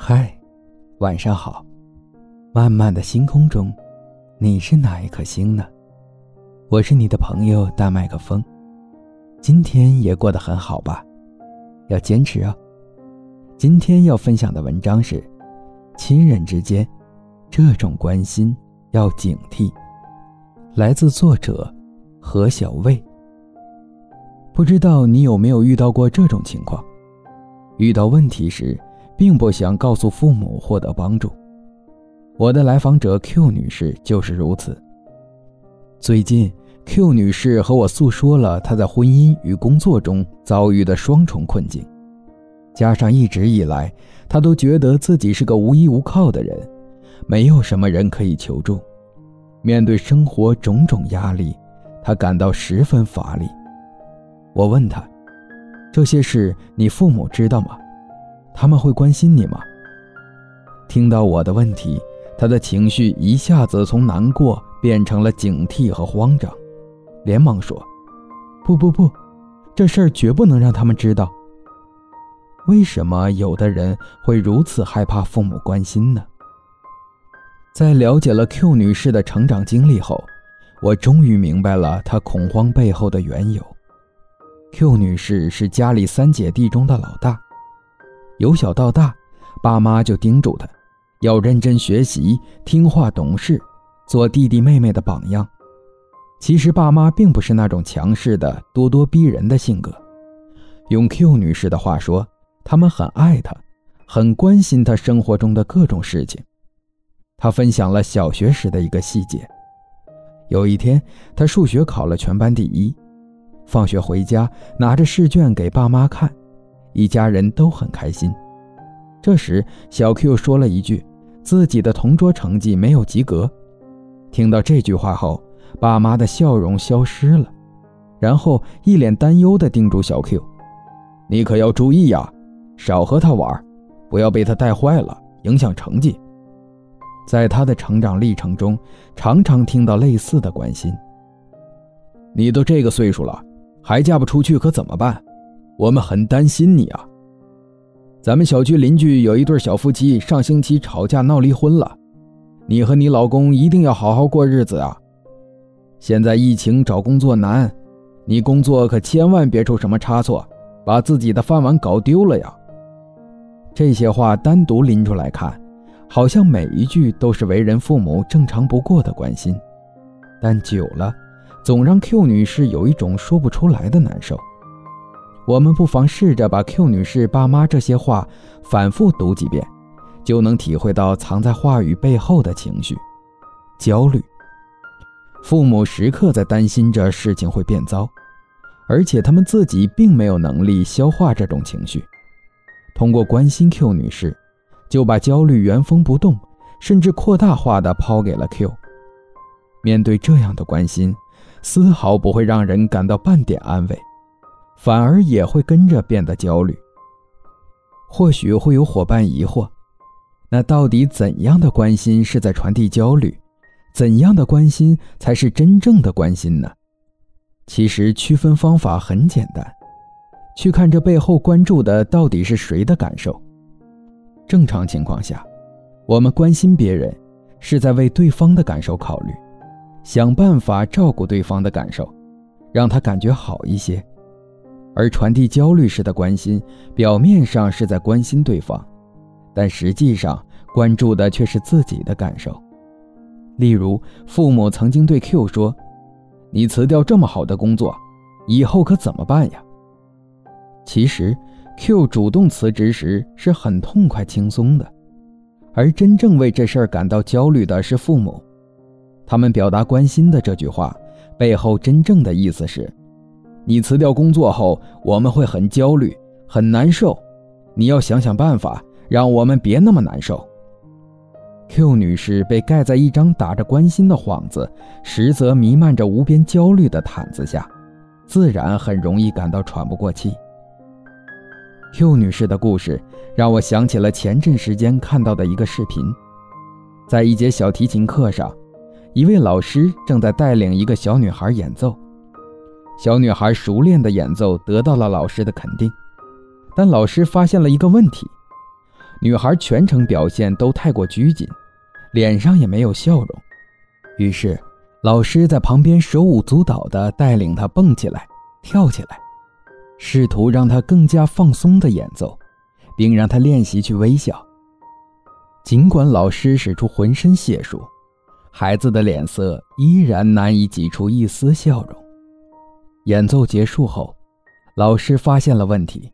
嗨，晚上好。漫漫的星空中，你是哪一颗星呢？我是你的朋友大麦克风。今天也过得很好吧？要坚持哦。今天要分享的文章是：亲人之间这种关心要警惕。来自作者何小卫。不知道你有没有遇到过这种情况？遇到问题时，并不想告诉父母获得帮助。我的来访者 Q 女士就是如此。最近，Q 女士和我诉说了她在婚姻与工作中遭遇的双重困境，加上一直以来她都觉得自己是个无依无靠的人，没有什么人可以求助。面对生活种种压力，她感到十分乏力。我问她：“这些事你父母知道吗？”他们会关心你吗？听到我的问题，他的情绪一下子从难过变成了警惕和慌张，连忙说：“不不不，这事儿绝不能让他们知道。”为什么有的人会如此害怕父母关心呢？在了解了 Q 女士的成长经历后，我终于明白了她恐慌背后的缘由。Q 女士是家里三姐弟中的老大。由小到大，爸妈就叮嘱他，要认真学习、听话懂事，做弟弟妹妹的榜样。其实爸妈并不是那种强势的、咄咄逼人的性格。用 Q 女士的话说，他们很爱她，很关心她生活中的各种事情。她分享了小学时的一个细节：有一天，她数学考了全班第一，放学回家拿着试卷给爸妈看。一家人都很开心。这时，小 Q 说了一句：“自己的同桌成绩没有及格。”听到这句话后，爸妈的笑容消失了，然后一脸担忧地叮嘱小 Q：“ 你可要注意呀，少和他玩，不要被他带坏了，影响成绩。”在他的成长历程中，常常听到类似的关心：“你都这个岁数了，还嫁不出去，可怎么办？”我们很担心你啊！咱们小区邻居有一对小夫妻，上星期吵架闹离婚了。你和你老公一定要好好过日子啊！现在疫情找工作难，你工作可千万别出什么差错，把自己的饭碗搞丢了呀！这些话单独拎出来看，好像每一句都是为人父母正常不过的关心，但久了，总让 Q 女士有一种说不出来的难受。我们不妨试着把 Q 女士爸妈这些话反复读几遍，就能体会到藏在话语背后的情绪——焦虑。父母时刻在担心着事情会变糟，而且他们自己并没有能力消化这种情绪。通过关心 Q 女士，就把焦虑原封不动，甚至扩大化的抛给了 Q。面对这样的关心，丝毫不会让人感到半点安慰。反而也会跟着变得焦虑。或许会有伙伴疑惑：那到底怎样的关心是在传递焦虑？怎样的关心才是真正的关心呢？其实区分方法很简单，去看这背后关注的到底是谁的感受。正常情况下，我们关心别人，是在为对方的感受考虑，想办法照顾对方的感受，让他感觉好一些。而传递焦虑式的关心，表面上是在关心对方，但实际上关注的却是自己的感受。例如，父母曾经对 Q 说：“你辞掉这么好的工作，以后可怎么办呀？”其实，Q 主动辞职时是很痛快轻松的，而真正为这事儿感到焦虑的是父母。他们表达关心的这句话背后真正的意思是。你辞掉工作后，我们会很焦虑、很难受。你要想想办法，让我们别那么难受。Q 女士被盖在一张打着关心的幌子，实则弥漫着无边焦虑的毯子下，自然很容易感到喘不过气。Q 女士的故事让我想起了前阵时间看到的一个视频，在一节小提琴课上，一位老师正在带领一个小女孩演奏。小女孩熟练的演奏得到了老师的肯定，但老师发现了一个问题：女孩全程表现都太过拘谨，脸上也没有笑容。于是，老师在旁边手舞足蹈地带领她蹦起来、跳起来，试图让她更加放松地演奏，并让她练习去微笑。尽管老师使出浑身解数，孩子的脸色依然难以挤出一丝笑容。演奏结束后，老师发现了问题。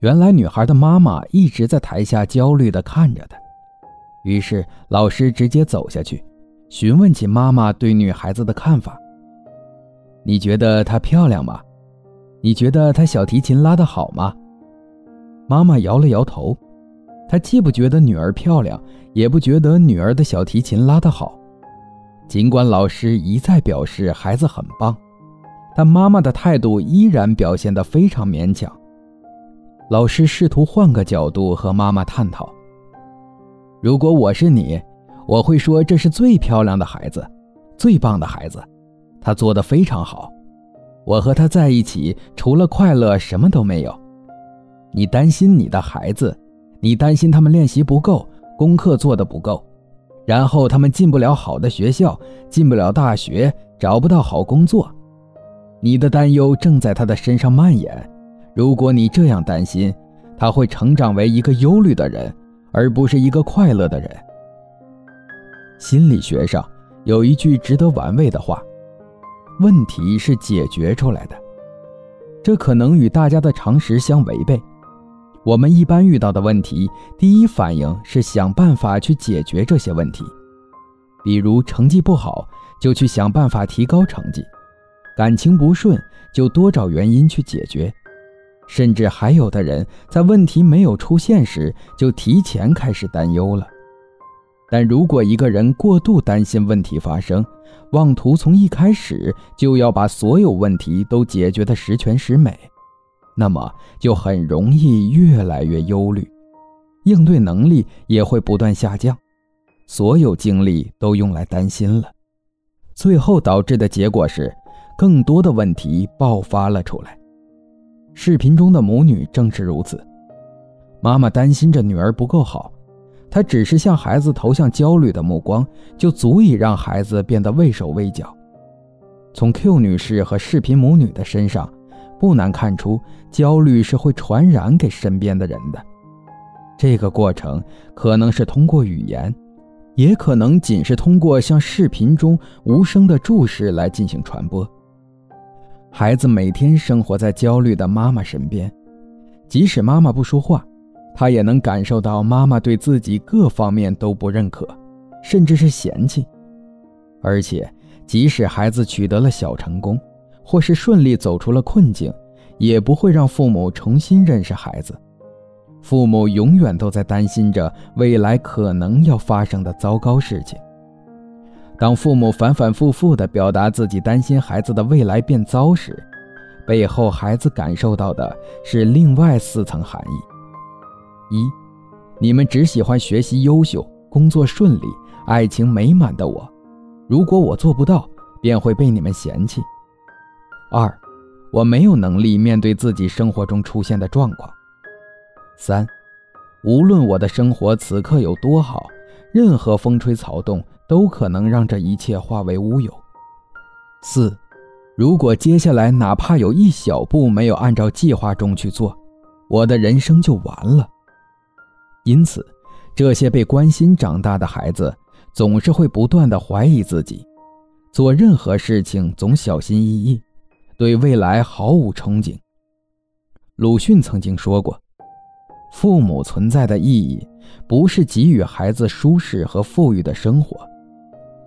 原来女孩的妈妈一直在台下焦虑地看着她，于是老师直接走下去，询问起妈妈对女孩子的看法。你觉得她漂亮吗？你觉得她小提琴拉得好吗？妈妈摇了摇头，她既不觉得女儿漂亮，也不觉得女儿的小提琴拉得好。尽管老师一再表示孩子很棒，但妈妈的态度依然表现得非常勉强。老师试图换个角度和妈妈探讨：“如果我是你，我会说这是最漂亮的孩子，最棒的孩子，他做得非常好。我和他在一起，除了快乐什么都没有。你担心你的孩子，你担心他们练习不够，功课做得不够，然后他们进不了好的学校，进不了大学，找不到好工作。你的担忧正在他的身上蔓延。”如果你这样担心，他会成长为一个忧虑的人，而不是一个快乐的人。心理学上有一句值得玩味的话：“问题是解决出来的。”这可能与大家的常识相违背。我们一般遇到的问题，第一反应是想办法去解决这些问题，比如成绩不好，就去想办法提高成绩；感情不顺，就多找原因去解决。甚至还有的人在问题没有出现时就提前开始担忧了。但如果一个人过度担心问题发生，妄图从一开始就要把所有问题都解决得十全十美，那么就很容易越来越忧虑，应对能力也会不断下降，所有精力都用来担心了，最后导致的结果是，更多的问题爆发了出来。视频中的母女正是如此，妈妈担心着女儿不够好，她只是向孩子投向焦虑的目光，就足以让孩子变得畏手畏脚。从 Q 女士和视频母女的身上，不难看出，焦虑是会传染给身边的人的。这个过程可能是通过语言，也可能仅是通过像视频中无声的注视来进行传播。孩子每天生活在焦虑的妈妈身边，即使妈妈不说话，他也能感受到妈妈对自己各方面都不认可，甚至是嫌弃。而且，即使孩子取得了小成功，或是顺利走出了困境，也不会让父母重新认识孩子。父母永远都在担心着未来可能要发生的糟糕事情。当父母反反复复地表达自己担心孩子的未来变糟时，背后孩子感受到的是另外四层含义：一，你们只喜欢学习优秀、工作顺利、爱情美满的我，如果我做不到，便会被你们嫌弃；二，我没有能力面对自己生活中出现的状况；三，无论我的生活此刻有多好，任何风吹草动。都可能让这一切化为乌有。四，如果接下来哪怕有一小步没有按照计划中去做，我的人生就完了。因此，这些被关心长大的孩子总是会不断的怀疑自己，做任何事情总小心翼翼，对未来毫无憧憬。鲁迅曾经说过：“父母存在的意义，不是给予孩子舒适和富裕的生活。”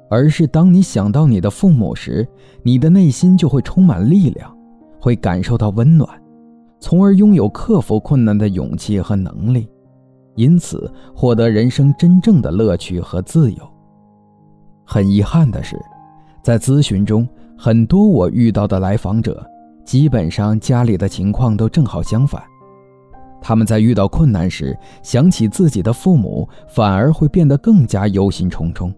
而是当你想到你的父母时，你的内心就会充满力量，会感受到温暖，从而拥有克服困难的勇气和能力，因此获得人生真正的乐趣和自由。很遗憾的是，在咨询中，很多我遇到的来访者，基本上家里的情况都正好相反，他们在遇到困难时，想起自己的父母，反而会变得更加忧心忡忡。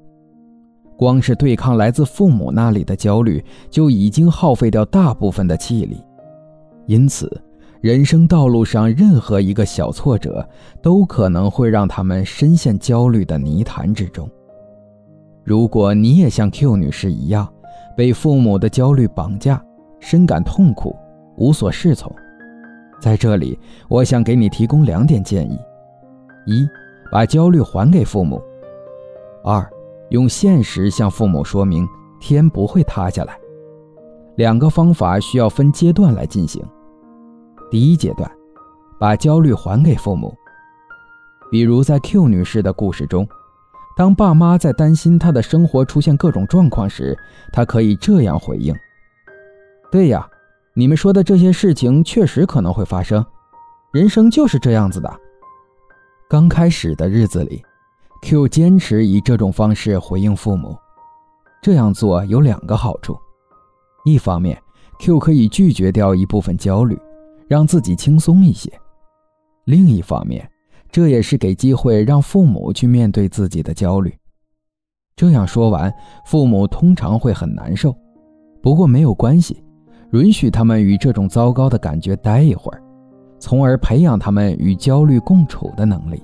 光是对抗来自父母那里的焦虑，就已经耗费掉大部分的气力。因此，人生道路上任何一个小挫折，都可能会让他们深陷焦虑的泥潭之中。如果你也像 Q 女士一样，被父母的焦虑绑架，深感痛苦，无所适从，在这里，我想给你提供两点建议：一，把焦虑还给父母；二，用现实向父母说明天不会塌下来。两个方法需要分阶段来进行。第一阶段，把焦虑还给父母。比如在 Q 女士的故事中，当爸妈在担心她的生活出现各种状况时，她可以这样回应：“对呀，你们说的这些事情确实可能会发生，人生就是这样子的。”刚开始的日子里，Q 坚持以这种方式回应父母。这样做有两个好处。一方面，Q 可以拒绝掉一部分焦虑，让自己轻松一些；另一方面，这也是给机会让父母去面对自己的焦虑。这样说完，父母通常会很难受，不过没有关系，允许他们与这种糟糕的感觉待一会儿，从而培养他们与焦虑共处的能力。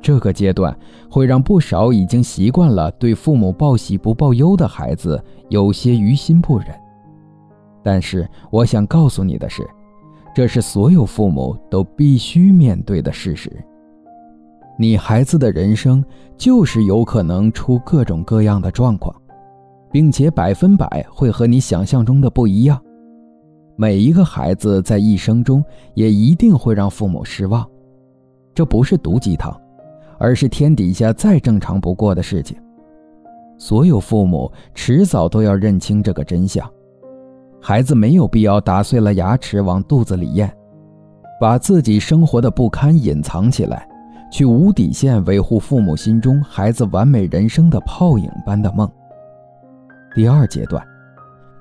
这个阶段会让不少已经习惯了对父母报喜不报忧的孩子有些于心不忍。但是，我想告诉你的是，这是所有父母都必须面对的事实。你孩子的人生就是有可能出各种各样的状况，并且百分百会和你想象中的不一样。每一个孩子在一生中也一定会让父母失望，这不是毒鸡汤。而是天底下再正常不过的事情。所有父母迟早都要认清这个真相：孩子没有必要打碎了牙齿往肚子里咽，把自己生活的不堪隐藏起来，去无底线维护父母心中孩子完美人生的泡影般的梦。第二阶段，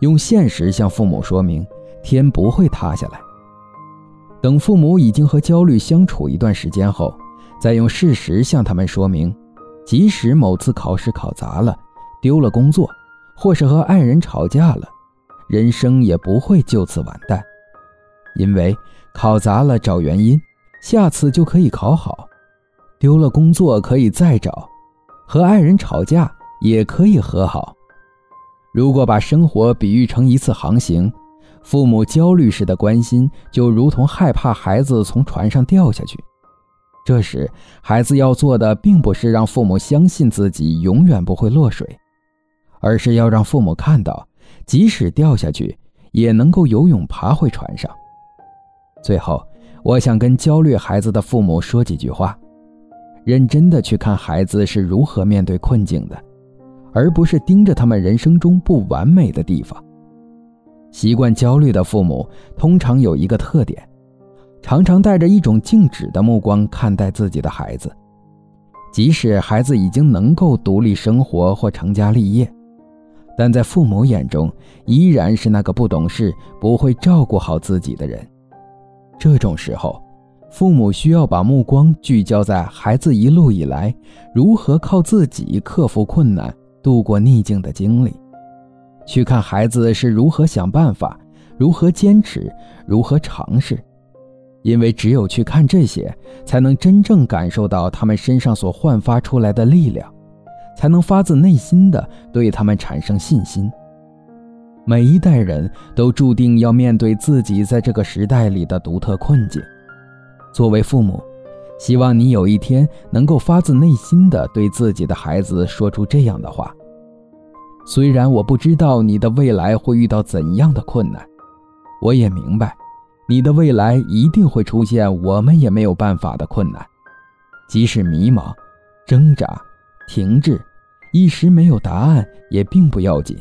用现实向父母说明天不会塌下来。等父母已经和焦虑相处一段时间后。再用事实向他们说明，即使某次考试考砸了，丢了工作，或是和爱人吵架了，人生也不会就此完蛋，因为考砸了找原因，下次就可以考好；丢了工作可以再找，和爱人吵架也可以和好。如果把生活比喻成一次航行，父母焦虑时的关心，就如同害怕孩子从船上掉下去。这时，孩子要做的并不是让父母相信自己永远不会落水，而是要让父母看到，即使掉下去，也能够游泳爬回船上。最后，我想跟焦虑孩子的父母说几句话：认真的去看孩子是如何面对困境的，而不是盯着他们人生中不完美的地方。习惯焦虑的父母通常有一个特点。常常带着一种静止的目光看待自己的孩子，即使孩子已经能够独立生活或成家立业，但在父母眼中依然是那个不懂事、不会照顾好自己的人。这种时候，父母需要把目光聚焦在孩子一路以来如何靠自己克服困难、度过逆境的经历，去看孩子是如何想办法、如何坚持、如何尝试。因为只有去看这些，才能真正感受到他们身上所焕发出来的力量，才能发自内心的对他们产生信心。每一代人都注定要面对自己在这个时代里的独特困境。作为父母，希望你有一天能够发自内心的对自己的孩子说出这样的话：虽然我不知道你的未来会遇到怎样的困难，我也明白。你的未来一定会出现我们也没有办法的困难，即使迷茫、挣扎、停滞，一时没有答案也并不要紧。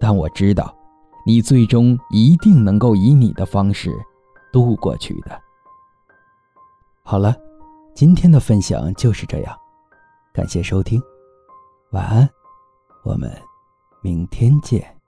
但我知道，你最终一定能够以你的方式度过去的。好了，今天的分享就是这样，感谢收听，晚安，我们明天见。